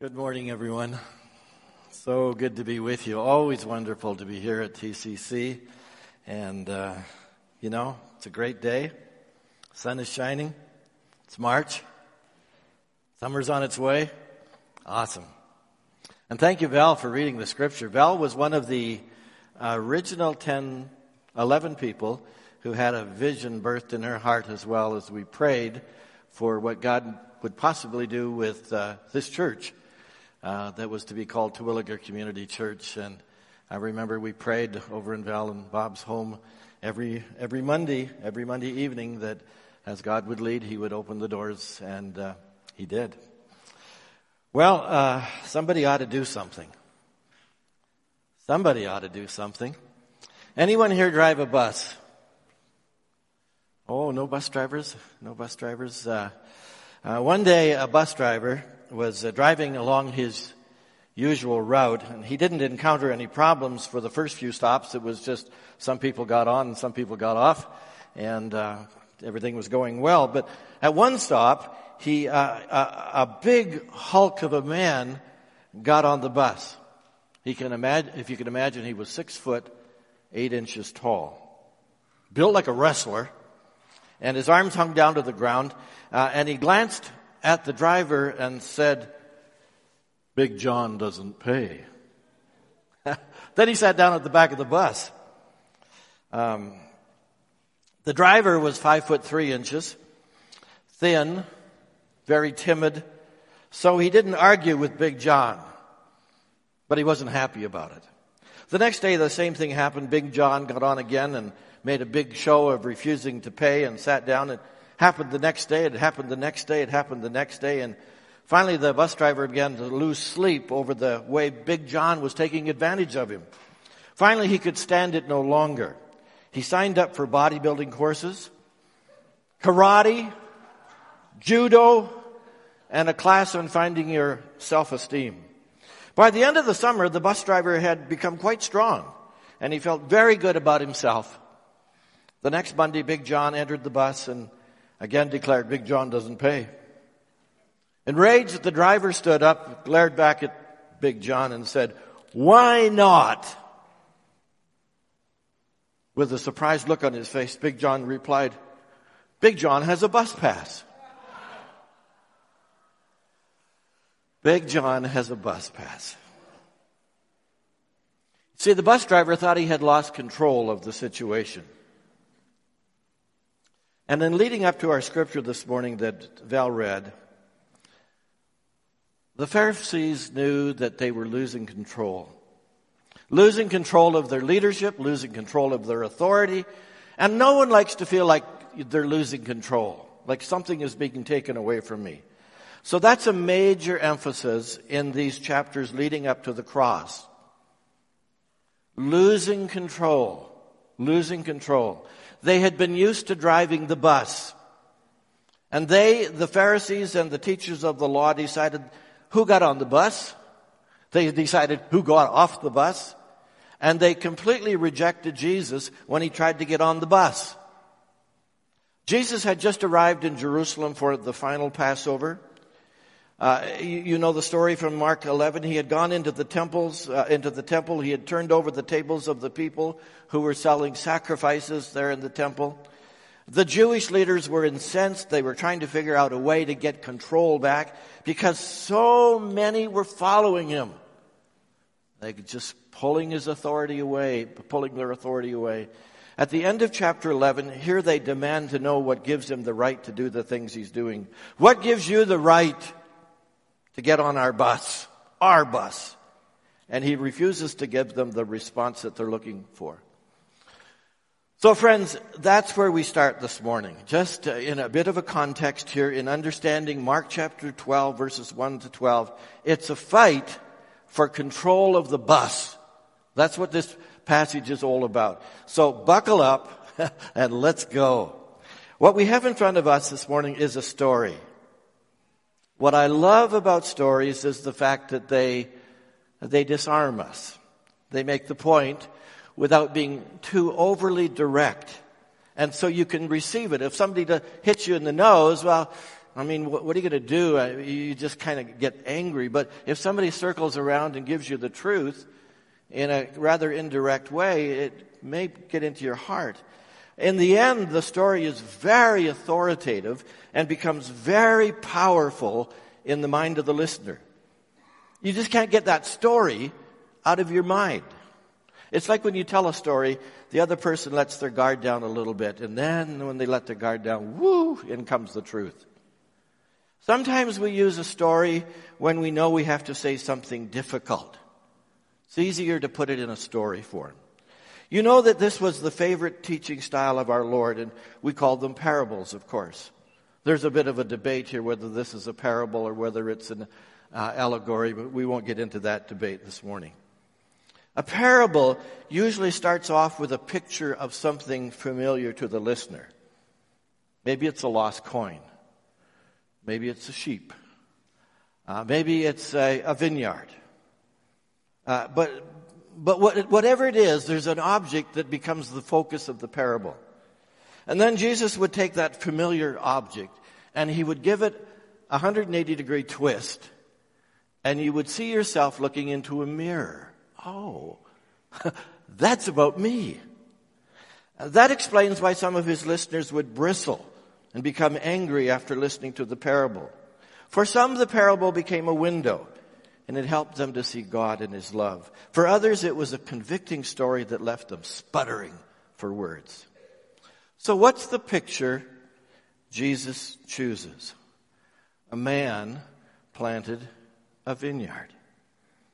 Good morning, everyone. So good to be with you. Always wonderful to be here at TCC. And, uh, you know, it's a great day. Sun is shining. It's March. Summer's on its way. Awesome. And thank you, Val, for reading the scripture. Val was one of the original 10, 11 people who had a vision birthed in her heart as well as we prayed for what God would possibly do with uh, this church uh, that was to be called Terwilliger Community Church. And I remember we prayed over in Val and Bob's home every, every Monday, every Monday evening that as God would lead, He would open the doors, and uh, He did. Well, uh, somebody ought to do something. Somebody ought to do something. Anyone here drive a bus? Oh, no bus drivers? No bus drivers? Uh, uh one day, a bus driver was uh, driving along his usual route, and he didn't encounter any problems for the first few stops. It was just some people got on and some people got off, and uh, everything was going well. But at one stop, he uh, a, a big hulk of a man got on the bus. He can imagine, if you can imagine, he was six foot eight inches tall, built like a wrestler, and his arms hung down to the ground. Uh, and he glanced at the driver and said, Big John doesn't pay. then he sat down at the back of the bus. Um, the driver was five foot three inches, thin, very timid, so he didn't argue with Big John, but he wasn't happy about it. The next day, the same thing happened. Big John got on again and made a big show of refusing to pay and sat down and happened the next day, it happened the next day, it happened the next day, and finally the bus driver began to lose sleep over the way Big John was taking advantage of him. Finally, he could stand it no longer. He signed up for bodybuilding courses, karate, judo, and a class on finding your self-esteem. By the end of the summer, the bus driver had become quite strong, and he felt very good about himself. The next Monday, Big John entered the bus and again declared Big John doesn't pay. Enraged, the driver stood up, glared back at Big John and said, why not? With a surprised look on his face, Big John replied, Big John has a bus pass. Big John has a bus pass. See, the bus driver thought he had lost control of the situation. And then leading up to our scripture this morning that Val read, the Pharisees knew that they were losing control. Losing control of their leadership, losing control of their authority, and no one likes to feel like they're losing control, like something is being taken away from me. So that's a major emphasis in these chapters leading up to the cross. Losing control. Losing control. They had been used to driving the bus. And they, the Pharisees and the teachers of the law decided who got on the bus. They decided who got off the bus. And they completely rejected Jesus when he tried to get on the bus. Jesus had just arrived in Jerusalem for the final Passover. Uh, you, you, know the story from Mark 11. He had gone into the temples, uh, into the temple. He had turned over the tables of the people who were selling sacrifices there in the temple. The Jewish leaders were incensed. They were trying to figure out a way to get control back because so many were following him. They could just pulling his authority away, pulling their authority away. At the end of chapter 11, here they demand to know what gives him the right to do the things he's doing. What gives you the right to get on our bus, our bus. And he refuses to give them the response that they're looking for. So friends, that's where we start this morning. Just uh, in a bit of a context here in understanding Mark chapter 12 verses 1 to 12. It's a fight for control of the bus. That's what this passage is all about. So buckle up and let's go. What we have in front of us this morning is a story. What I love about stories is the fact that they, they disarm us. They make the point without being too overly direct. And so you can receive it. If somebody hits you in the nose, well, I mean, what, are you going to do? You just kind of get angry. But if somebody circles around and gives you the truth in a rather indirect way, it may get into your heart. In the end, the story is very authoritative and becomes very powerful in the mind of the listener. You just can't get that story out of your mind. It's like when you tell a story, the other person lets their guard down a little bit, and then when they let their guard down, woo, in comes the truth. Sometimes we use a story when we know we have to say something difficult. It's easier to put it in a story form. You know that this was the favorite teaching style of our Lord, and we call them parables, of course. There's a bit of a debate here whether this is a parable or whether it's an uh, allegory, but we won't get into that debate this morning. A parable usually starts off with a picture of something familiar to the listener. Maybe it's a lost coin. Maybe it's a sheep. Uh, maybe it's a, a vineyard. Uh, but but what, whatever it is, there's an object that becomes the focus of the parable. And then Jesus would take that familiar object and he would give it a 180 degree twist and you would see yourself looking into a mirror oh, that's about me. That explains why some of his listeners would bristle and become angry after listening to the parable. For some, the parable became a window and it helped them to see God and His love. For others, it was a convicting story that left them sputtering for words. So what's the picture Jesus chooses? A man planted a vineyard.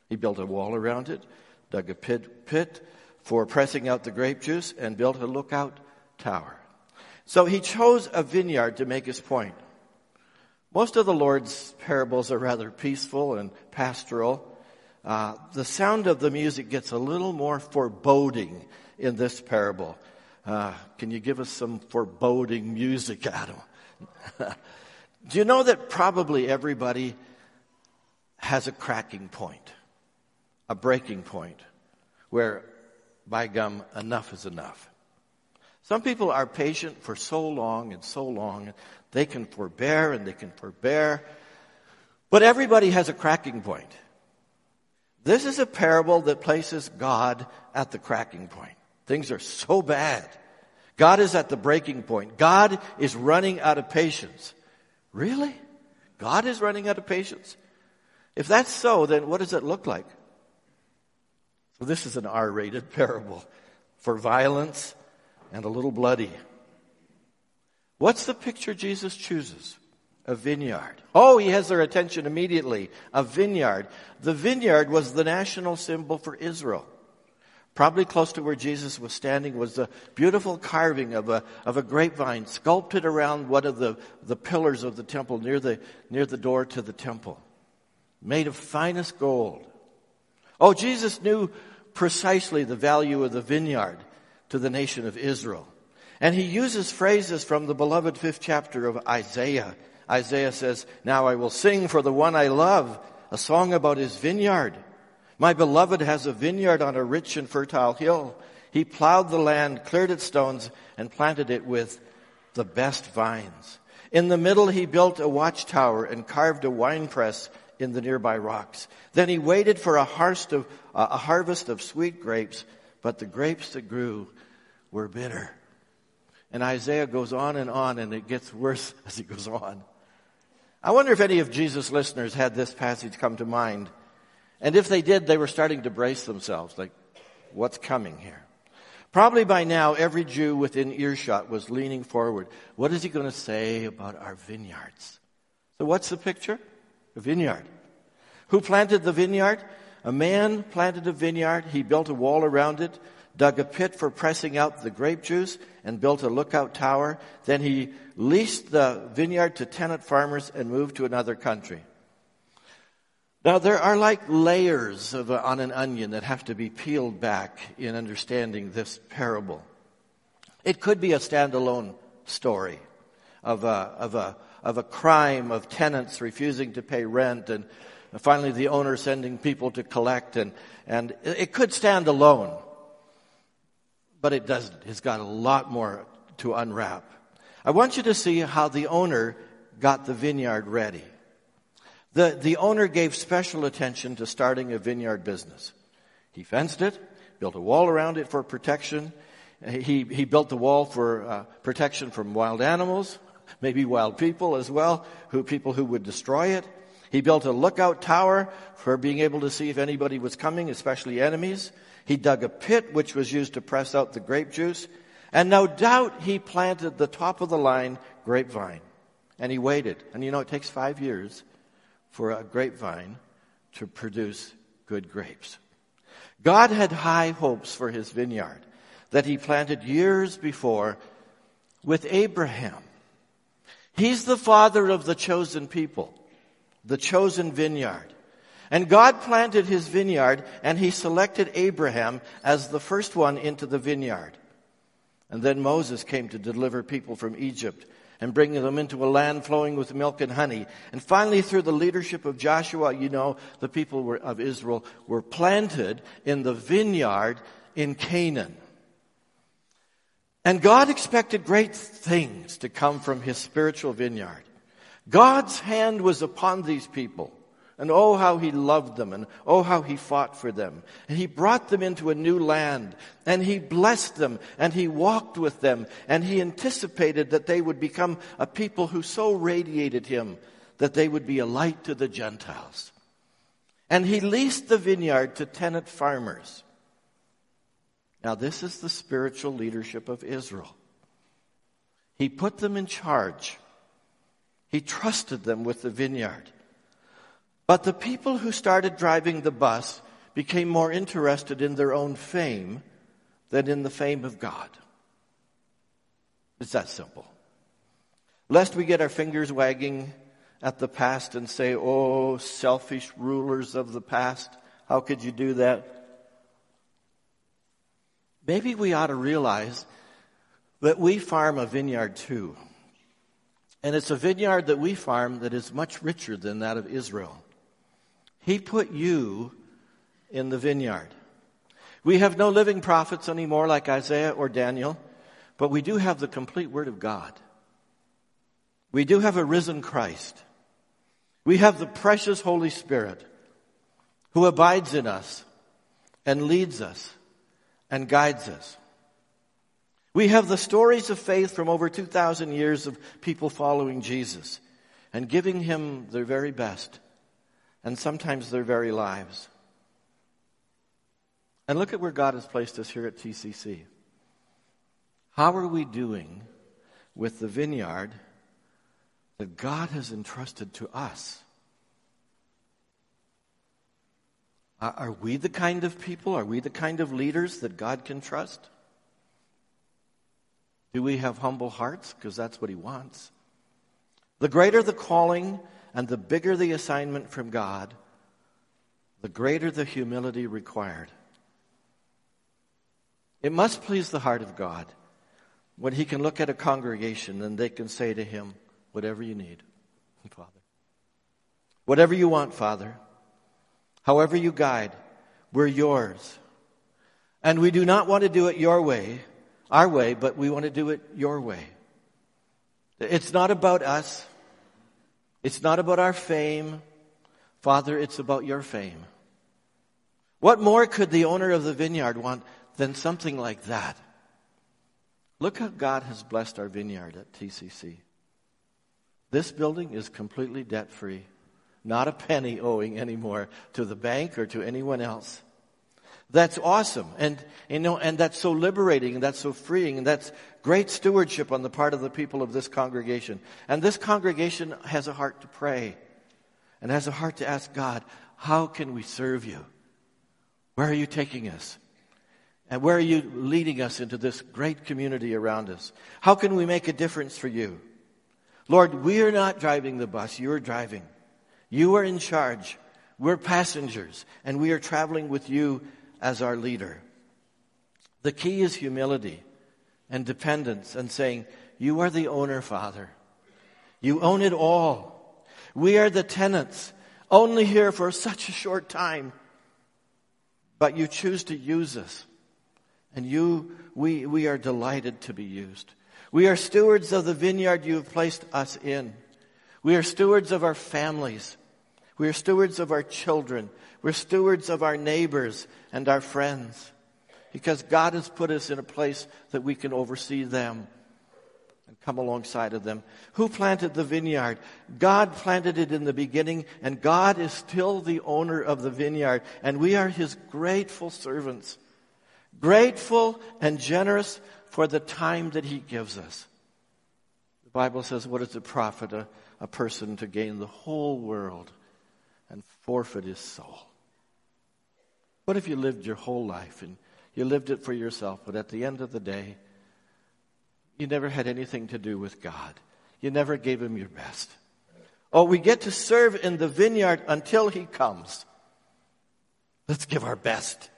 He built a wall around it, dug a pit, pit for pressing out the grape juice, and built a lookout tower. So he chose a vineyard to make his point. Most of the Lord's parables are rather peaceful and pastoral. Uh, the sound of the music gets a little more foreboding in this parable. Uh, can you give us some foreboding music, Adam? Do you know that probably everybody has a cracking point? a breaking point where, by gum, enough is enough. Some people are patient for so long and so long, they can forbear and they can forbear, but everybody has a cracking point. This is a parable that places God at the cracking point. Things are so bad. God is at the breaking point. God is running out of patience. Really? God is running out of patience? If that's so, then what does it look like? So this is an R-rated parable for violence and a little bloody. What's the picture Jesus chooses? A vineyard. Oh, he has their attention immediately. A vineyard. The vineyard was the national symbol for Israel. Probably close to where Jesus was standing was the beautiful carving of a, of a grapevine sculpted around one of the, the pillars of the temple near the, near the door to the temple. Made of finest gold. Oh, Jesus knew precisely the value of the vineyard to the nation of Israel. And he uses phrases from the beloved fifth chapter of Isaiah. Isaiah says, Now I will sing for the one I love, a song about his vineyard. My beloved has a vineyard on a rich and fertile hill. He plowed the land, cleared its stones, and planted it with the best vines. In the middle, he built a watchtower and carved a winepress in the nearby rocks. Then he waited for a harvest of, a harvest of sweet grapes, but the grapes that grew were bitter. And Isaiah goes on and on, and it gets worse as he goes on. I wonder if any of Jesus' listeners had this passage come to mind. And if they did, they were starting to brace themselves, like, what's coming here? Probably by now, every Jew within earshot was leaning forward. What is he going to say about our vineyards? So what's the picture? A vineyard. Who planted the vineyard? A man planted a vineyard. He built a wall around it, dug a pit for pressing out the grape juice, and built a lookout tower. Then he leased the vineyard to tenant farmers and moved to another country. Now there are like layers of, uh, on an onion that have to be peeled back in understanding this parable. It could be a standalone story of a, of a, of a crime of tenants refusing to pay rent and finally the owner sending people to collect and, and it could stand alone. But it doesn't. It's got a lot more to unwrap. I want you to see how the owner got the vineyard ready. The, the owner gave special attention to starting a vineyard business. He fenced it, built a wall around it for protection. He, he built the wall for uh, protection from wild animals, maybe wild people as well, who, people who would destroy it. He built a lookout tower for being able to see if anybody was coming, especially enemies. He dug a pit which was used to press out the grape juice. And no doubt he planted the top of the line grapevine. And he waited. And you know, it takes five years for a grapevine to produce good grapes. God had high hopes for his vineyard that he planted years before with Abraham. He's the father of the chosen people, the chosen vineyard. And God planted his vineyard and he selected Abraham as the first one into the vineyard. And then Moses came to deliver people from Egypt and bring them into a land flowing with milk and honey. And finally, through the leadership of Joshua, you know, the people were, of Israel were planted in the vineyard in Canaan. And God expected great things to come from his spiritual vineyard. God's hand was upon these people. And oh, how he loved them, and oh, how he fought for them. And he brought them into a new land, and he blessed them, and he walked with them, and he anticipated that they would become a people who so radiated him that they would be a light to the Gentiles. And he leased the vineyard to tenant farmers. Now, this is the spiritual leadership of Israel. He put them in charge. He trusted them with the vineyard. But the people who started driving the bus became more interested in their own fame than in the fame of God. It's that simple. Lest we get our fingers wagging at the past and say, oh, selfish rulers of the past, how could you do that? Maybe we ought to realize that we farm a vineyard too. And it's a vineyard that we farm that is much richer than that of Israel. He put you in the vineyard. We have no living prophets anymore like Isaiah or Daniel, but we do have the complete Word of God. We do have a risen Christ. We have the precious Holy Spirit who abides in us and leads us and guides us. We have the stories of faith from over 2,000 years of people following Jesus and giving Him their very best and sometimes their very lives. And look at where God has placed us here at TCC. How are we doing with the vineyard that God has entrusted to us? Are we the kind of people, are we the kind of leaders that God can trust? Do we have humble hearts? Because that's what He wants. The greater the calling, and the bigger the assignment from God, the greater the humility required. It must please the heart of God when He can look at a congregation and they can say to Him, Whatever you need, Father. Whatever you want, Father. However you guide, we're yours. And we do not want to do it your way, our way, but we want to do it your way. It's not about us. It's not about our fame. Father, it's about your fame. What more could the owner of the vineyard want than something like that? Look how God has blessed our vineyard at TCC. This building is completely debt free. Not a penny owing anymore to the bank or to anyone else. That's awesome. And, you know, and that's so liberating and that's so freeing and that's great stewardship on the part of the people of this congregation. And this congregation has a heart to pray and has a heart to ask God, how can we serve you? Where are you taking us? And where are you leading us into this great community around us? How can we make a difference for you? Lord, we are not driving the bus. You're driving. You are in charge. We're passengers and we are traveling with you as our leader. The key is humility and dependence and saying, You are the owner, Father. You own it all. We are the tenants, only here for such a short time. But you choose to use us. And you, we, we are delighted to be used. We are stewards of the vineyard you have placed us in. We are stewards of our families. We are stewards of our children. We're stewards of our neighbors and our friends because God has put us in a place that we can oversee them and come alongside of them. Who planted the vineyard? God planted it in the beginning and God is still the owner of the vineyard and we are his grateful servants. Grateful and generous for the time that he gives us. The Bible says, what does it profit a, a person to gain the whole world and forfeit his soul? What if you lived your whole life and you lived it for yourself, but at the end of the day, you never had anything to do with God. You never gave him your best. Oh, we get to serve in the vineyard until he comes. Let's give our best.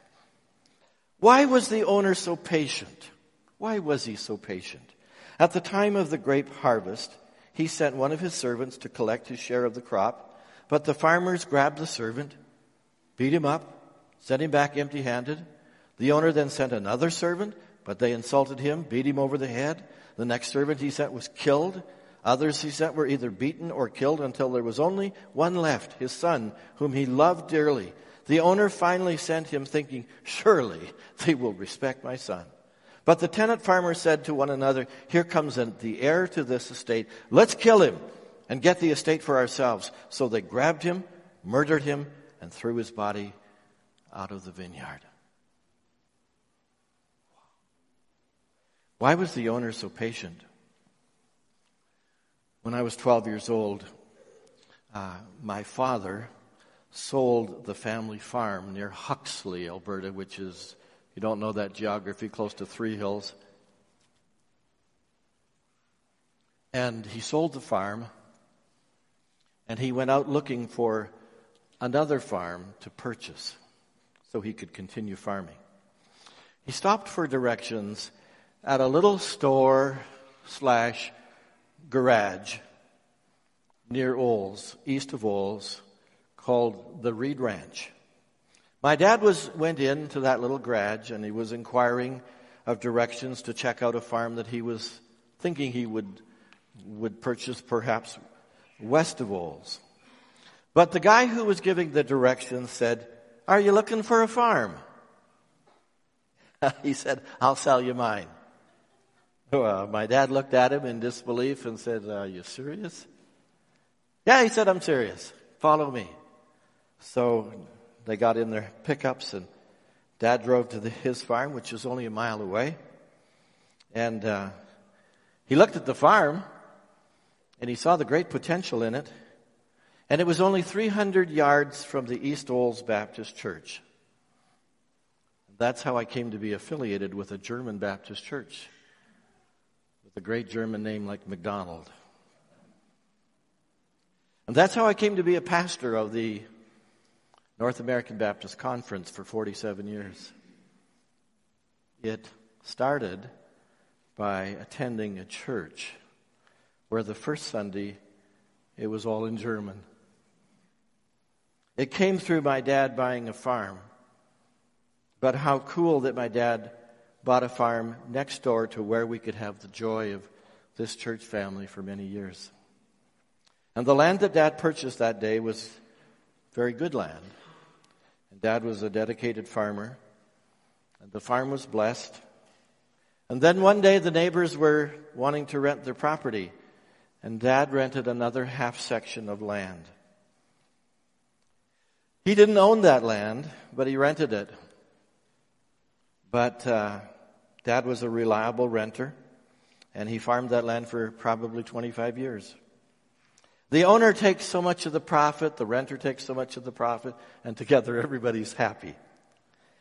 Why was the owner so patient? Why was he so patient? At the time of the grape harvest, he sent one of his servants to collect his share of the crop, but the farmers grabbed the servant, beat him up, sent him back empty handed. The owner then sent another servant, but they insulted him, beat him over the head. The next servant he sent was killed. Others he sent were either beaten or killed until there was only one left, his son, whom he loved dearly. The owner finally sent him thinking, surely they will respect my son. But the tenant farmers said to one another, here comes the heir to this estate. Let's kill him and get the estate for ourselves. So they grabbed him, murdered him, and threw his body out of the vineyard. Why was the owner so patient? When I was 12 years old, uh, my father sold the family farm near Huxley, Alberta, which is, you don't know that geography, close to Three Hills. And he sold the farm, and he went out looking for another farm to purchase so he could continue farming. He stopped for directions at a little store slash garage near Olds, east of Olds, called the Reed Ranch. My dad was went into that little garage and he was inquiring of directions to check out a farm that he was thinking he would would purchase perhaps west of Olds. But the guy who was giving the directions said, are you looking for a farm? he said, I'll sell you mine. Well, my dad looked at him in disbelief and said, Are you serious? Yeah, he said, I'm serious. Follow me. So they got in their pickups and dad drove to the, his farm, which was only a mile away. And uh, he looked at the farm and he saw the great potential in it. And it was only 300 yards from the East Olds Baptist Church. That's how I came to be affiliated with a German Baptist church with a great German name like McDonald. And that's how I came to be a pastor of the North American Baptist Conference for 47 years. It started by attending a church where the first Sunday it was all in German. It came through my dad buying a farm. But how cool that my dad bought a farm next door to where we could have the joy of this church family for many years. And the land that dad purchased that day was very good land. And dad was a dedicated farmer. And the farm was blessed. And then one day the neighbors were wanting to rent their property. And dad rented another half section of land. He didn't own that land, but he rented it. But uh, Dad was a reliable renter, and he farmed that land for probably 25 years. The owner takes so much of the profit, the renter takes so much of the profit, and together everybody's happy.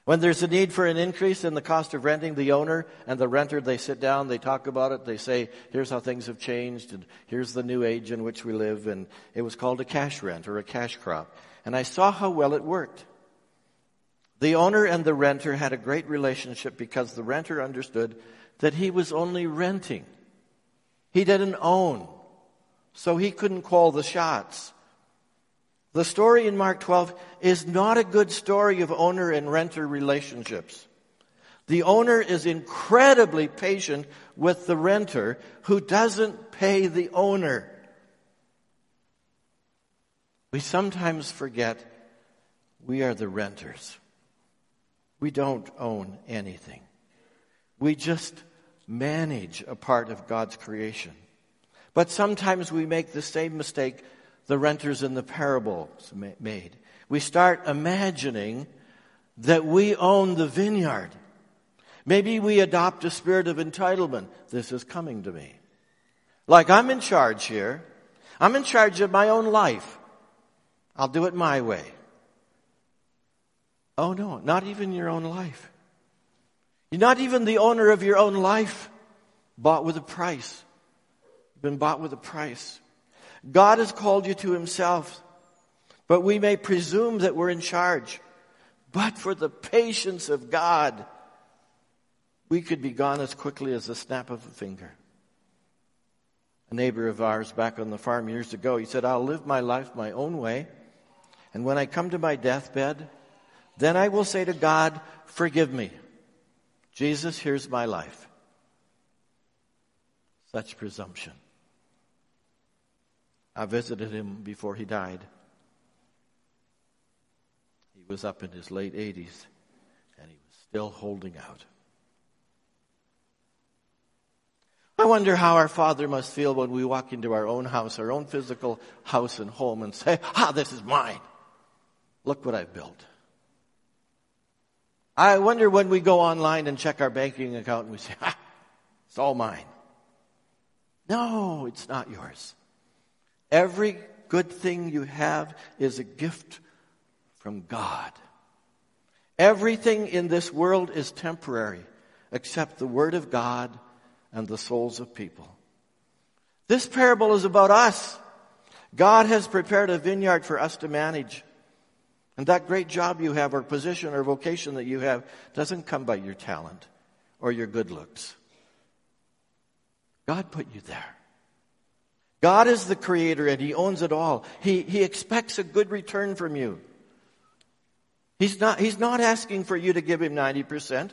When there's a need for an increase in the cost of renting, the owner and the renter, they sit down, they talk about it, they say, here's how things have changed, and here's the new age in which we live, and it was called a cash rent or a cash crop and I saw how well it worked. The owner and the renter had a great relationship because the renter understood that he was only renting. He didn't own. So he couldn't call the shots. The story in Mark 12 is not a good story of owner and renter relationships. The owner is incredibly patient with the renter who doesn't pay the owner. We sometimes forget we are the renters. We don't own anything. We just manage a part of God's creation. But sometimes we make the same mistake the renters in the parables made. We start imagining that we own the vineyard. Maybe we adopt a spirit of entitlement. This is coming to me. Like I'm in charge here. I'm in charge of my own life. I'll do it my way. Oh no, not even your own life. You're not even the owner of your own life, bought with a price. You've been bought with a price. God has called you to himself, but we may presume that we're in charge. But for the patience of God, we could be gone as quickly as the snap of a finger. A neighbor of ours back on the farm years ago, he said, I'll live my life my own way. And when I come to my deathbed, then I will say to God, forgive me. Jesus, here's my life. Such presumption. I visited him before he died. He was up in his late 80s and he was still holding out. I wonder how our Father must feel when we walk into our own house, our own physical house and home and say, ah, this is mine. Look what I've built. I wonder when we go online and check our banking account and we say, ah, it's all mine. No, it's not yours. Every good thing you have is a gift from God. Everything in this world is temporary except the Word of God and the souls of people. This parable is about us. God has prepared a vineyard for us to manage. And that great job you have or position or vocation that you have doesn't come by your talent or your good looks. God put you there. God is the creator and He owns it all. He, he expects a good return from you. He's not, he's not asking for you to give Him 90%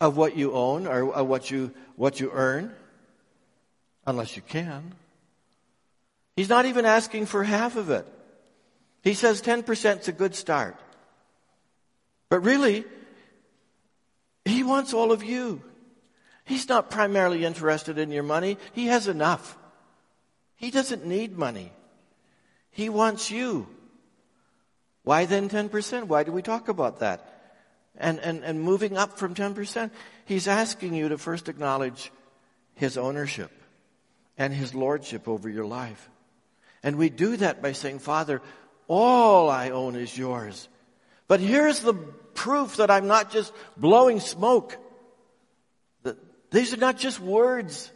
of what you own or what you, what you earn, unless you can. He's not even asking for half of it. He says 10% is a good start. But really, he wants all of you. He's not primarily interested in your money. He has enough. He doesn't need money. He wants you. Why then 10%? Why do we talk about that? And, and, and moving up from 10%, he's asking you to first acknowledge his ownership and his lordship over your life. And we do that by saying, Father, all I own is yours. But here's the proof that I'm not just blowing smoke. These are not just words.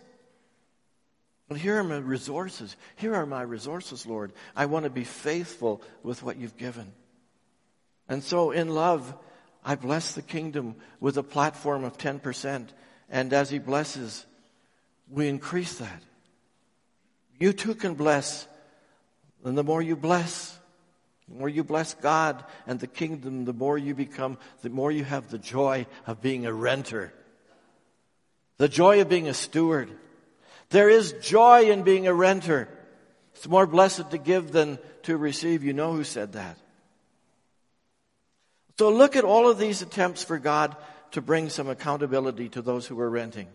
But here are my resources. Here are my resources, Lord. I want to be faithful with what you've given. And so in love, I bless the kingdom with a platform of 10%. And as he blesses, we increase that. You too can bless. And the more you bless, the more you bless God and the kingdom, the more you become, the more you have the joy of being a renter. The joy of being a steward. There is joy in being a renter. It's more blessed to give than to receive. You know who said that. So look at all of these attempts for God to bring some accountability to those who were renting.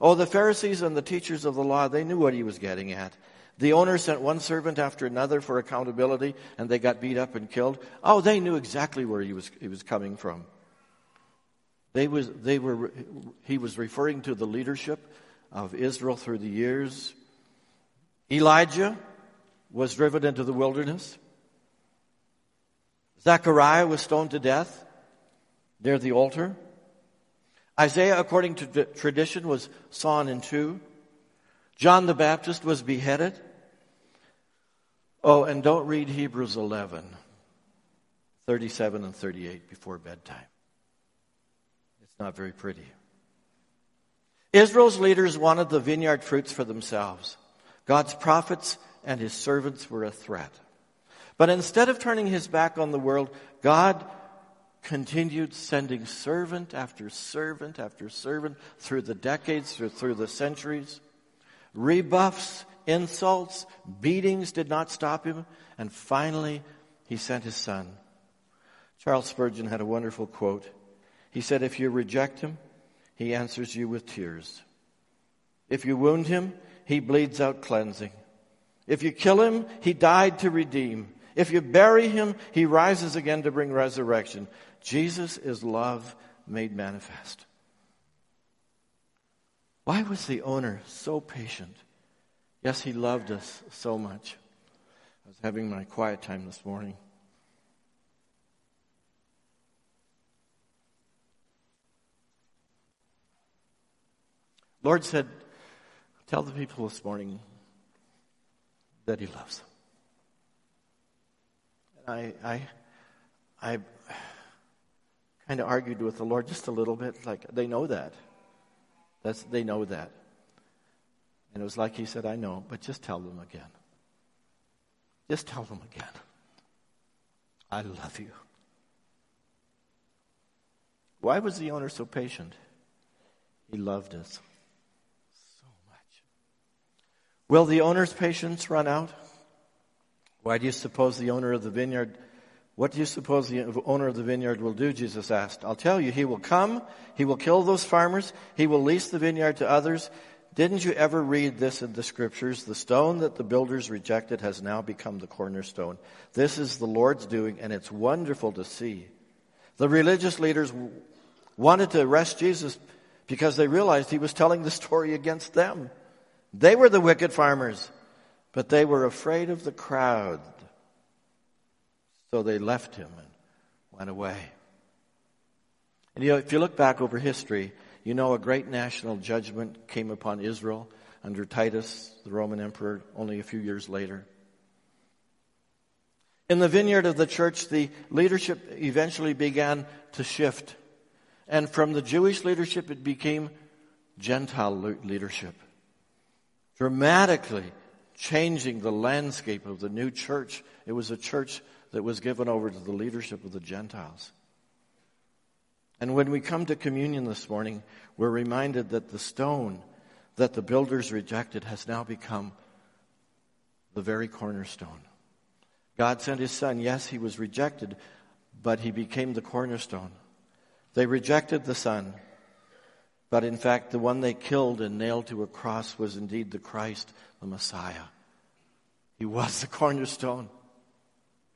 Oh, the Pharisees and the teachers of the law, they knew what he was getting at. The owner sent one servant after another for accountability and they got beat up and killed. Oh, they knew exactly where he was, he was coming from. They was, they were, he was referring to the leadership of Israel through the years. Elijah was driven into the wilderness. Zechariah was stoned to death near the altar. Isaiah, according to tradition, was sawn in two. John the Baptist was beheaded. Oh, and don't read Hebrews 11, 37 and 38 before bedtime. It's not very pretty. Israel's leaders wanted the vineyard fruits for themselves. God's prophets and his servants were a threat. But instead of turning his back on the world, God continued sending servant after servant after servant through the decades, through, through the centuries. Rebuffs, insults, beatings did not stop him. and finally he sent his son. Charles Spurgeon had a wonderful quote. He said, If you reject him, he answers you with tears. If you wound him, he bleeds out cleansing. If you kill him, he died to redeem. If you bury him, he rises again to bring resurrection. Jesus is love made manifest. Why was the owner so patient? Yes, he loved us so much. I was having my quiet time this morning. Lord said, Tell the people this morning that He loves them. And I, I, I kind of argued with the Lord just a little bit, like they know that. That's, they know that. And it was like He said, I know, but just tell them again. Just tell them again. I love you. Why was the owner so patient? He loved us. Will the owner's patience run out? Why do you suppose the owner of the vineyard, what do you suppose the owner of the vineyard will do? Jesus asked. I'll tell you, he will come, he will kill those farmers, he will lease the vineyard to others. Didn't you ever read this in the scriptures? The stone that the builders rejected has now become the cornerstone. This is the Lord's doing, and it's wonderful to see. The religious leaders wanted to arrest Jesus because they realized he was telling the story against them. They were the wicked farmers, but they were afraid of the crowd. So they left him and went away. And you know, if you look back over history, you know a great national judgment came upon Israel under Titus, the Roman emperor, only a few years later. In the vineyard of the church, the leadership eventually began to shift. And from the Jewish leadership, it became Gentile leadership dramatically changing the landscape of the new church. It was a church that was given over to the leadership of the Gentiles. And when we come to communion this morning, we're reminded that the stone that the builders rejected has now become the very cornerstone. God sent his son. Yes, he was rejected, but he became the cornerstone. They rejected the son. But in fact, the one they killed and nailed to a cross was indeed the Christ, the Messiah. He was the cornerstone.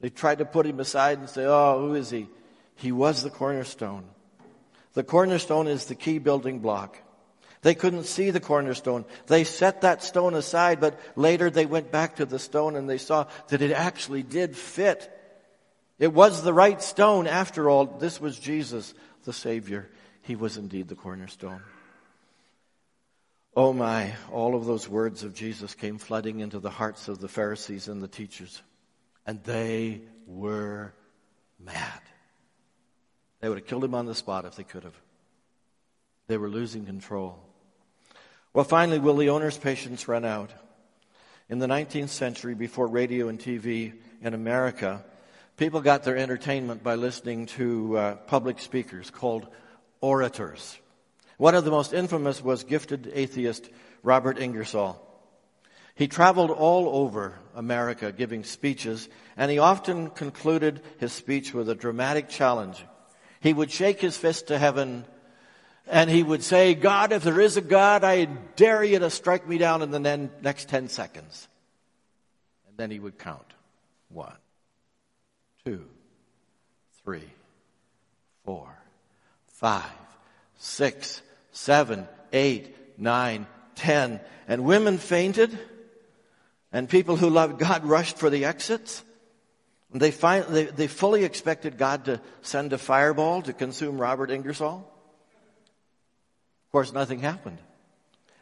They tried to put him aside and say, oh, who is he? He was the cornerstone. The cornerstone is the key building block. They couldn't see the cornerstone. They set that stone aside, but later they went back to the stone and they saw that it actually did fit. It was the right stone after all. This was Jesus, the Savior. He was indeed the cornerstone. Oh my, all of those words of Jesus came flooding into the hearts of the Pharisees and the teachers. And they were mad. They would have killed him on the spot if they could have. They were losing control. Well, finally, will the owner's patience run out? In the 19th century, before radio and TV in America, people got their entertainment by listening to uh, public speakers called orators. One of the most infamous was gifted atheist Robert Ingersoll. He traveled all over America giving speeches, and he often concluded his speech with a dramatic challenge. He would shake his fist to heaven and he would say, God, if there is a God, I dare you to strike me down in the next 10 seconds. And then he would count. One, two, three, four, five, six, seven, eight, nine, ten. And women fainted, and people who loved God rushed for the exits. They, find, they, they fully expected God to send a fireball to consume Robert Ingersoll. Of course, nothing happened.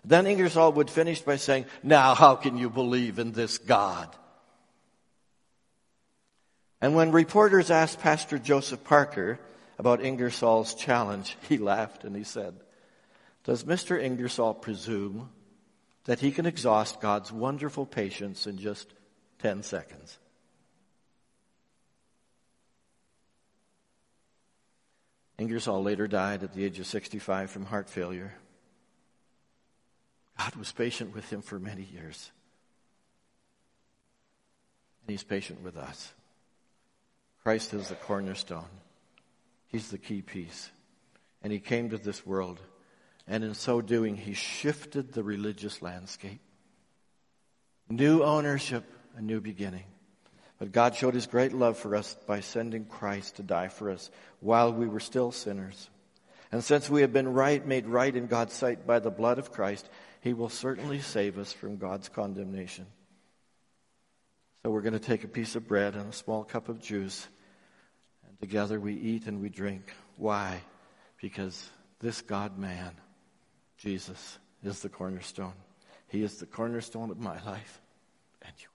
Then Ingersoll would finish by saying, Now, how can you believe in this God? And when reporters asked Pastor Joseph Parker about Ingersoll's challenge, he laughed and he said, Does Mr. Ingersoll presume that he can exhaust God's wonderful patience in just 10 seconds? Ingersoll later died at the age of 65 from heart failure. God was patient with him for many years. And He's patient with us. Christ is the cornerstone. He's the key piece. And He came to this world. And in so doing, He shifted the religious landscape. New ownership, a new beginning. But God showed His great love for us by sending Christ to die for us while we were still sinners. And since we have been right, made right in God's sight by the blood of Christ, He will certainly save us from God's condemnation. So we're going to take a piece of bread and a small cup of juice, together we eat and we drink. Why? Because this God man, Jesus, is the cornerstone. He is the cornerstone of my life and yours.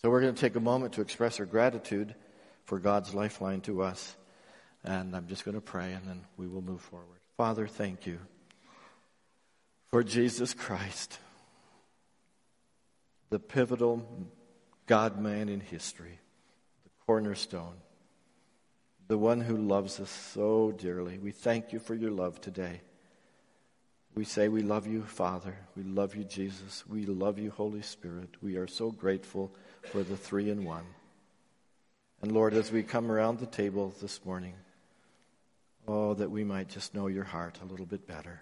So we're going to take a moment to express our gratitude for God's lifeline to us. And I'm just going to pray and then we will move forward. Father, thank you for Jesus Christ, the pivotal God man in history, cornerstone, the one who loves us so dearly. We thank you for your love today. We say we love you, Father. We love you, Jesus. We love you, Holy Spirit. We are so grateful for the three in one. And Lord, as we come around the table this morning, Oh, that we might just know your heart a little bit better.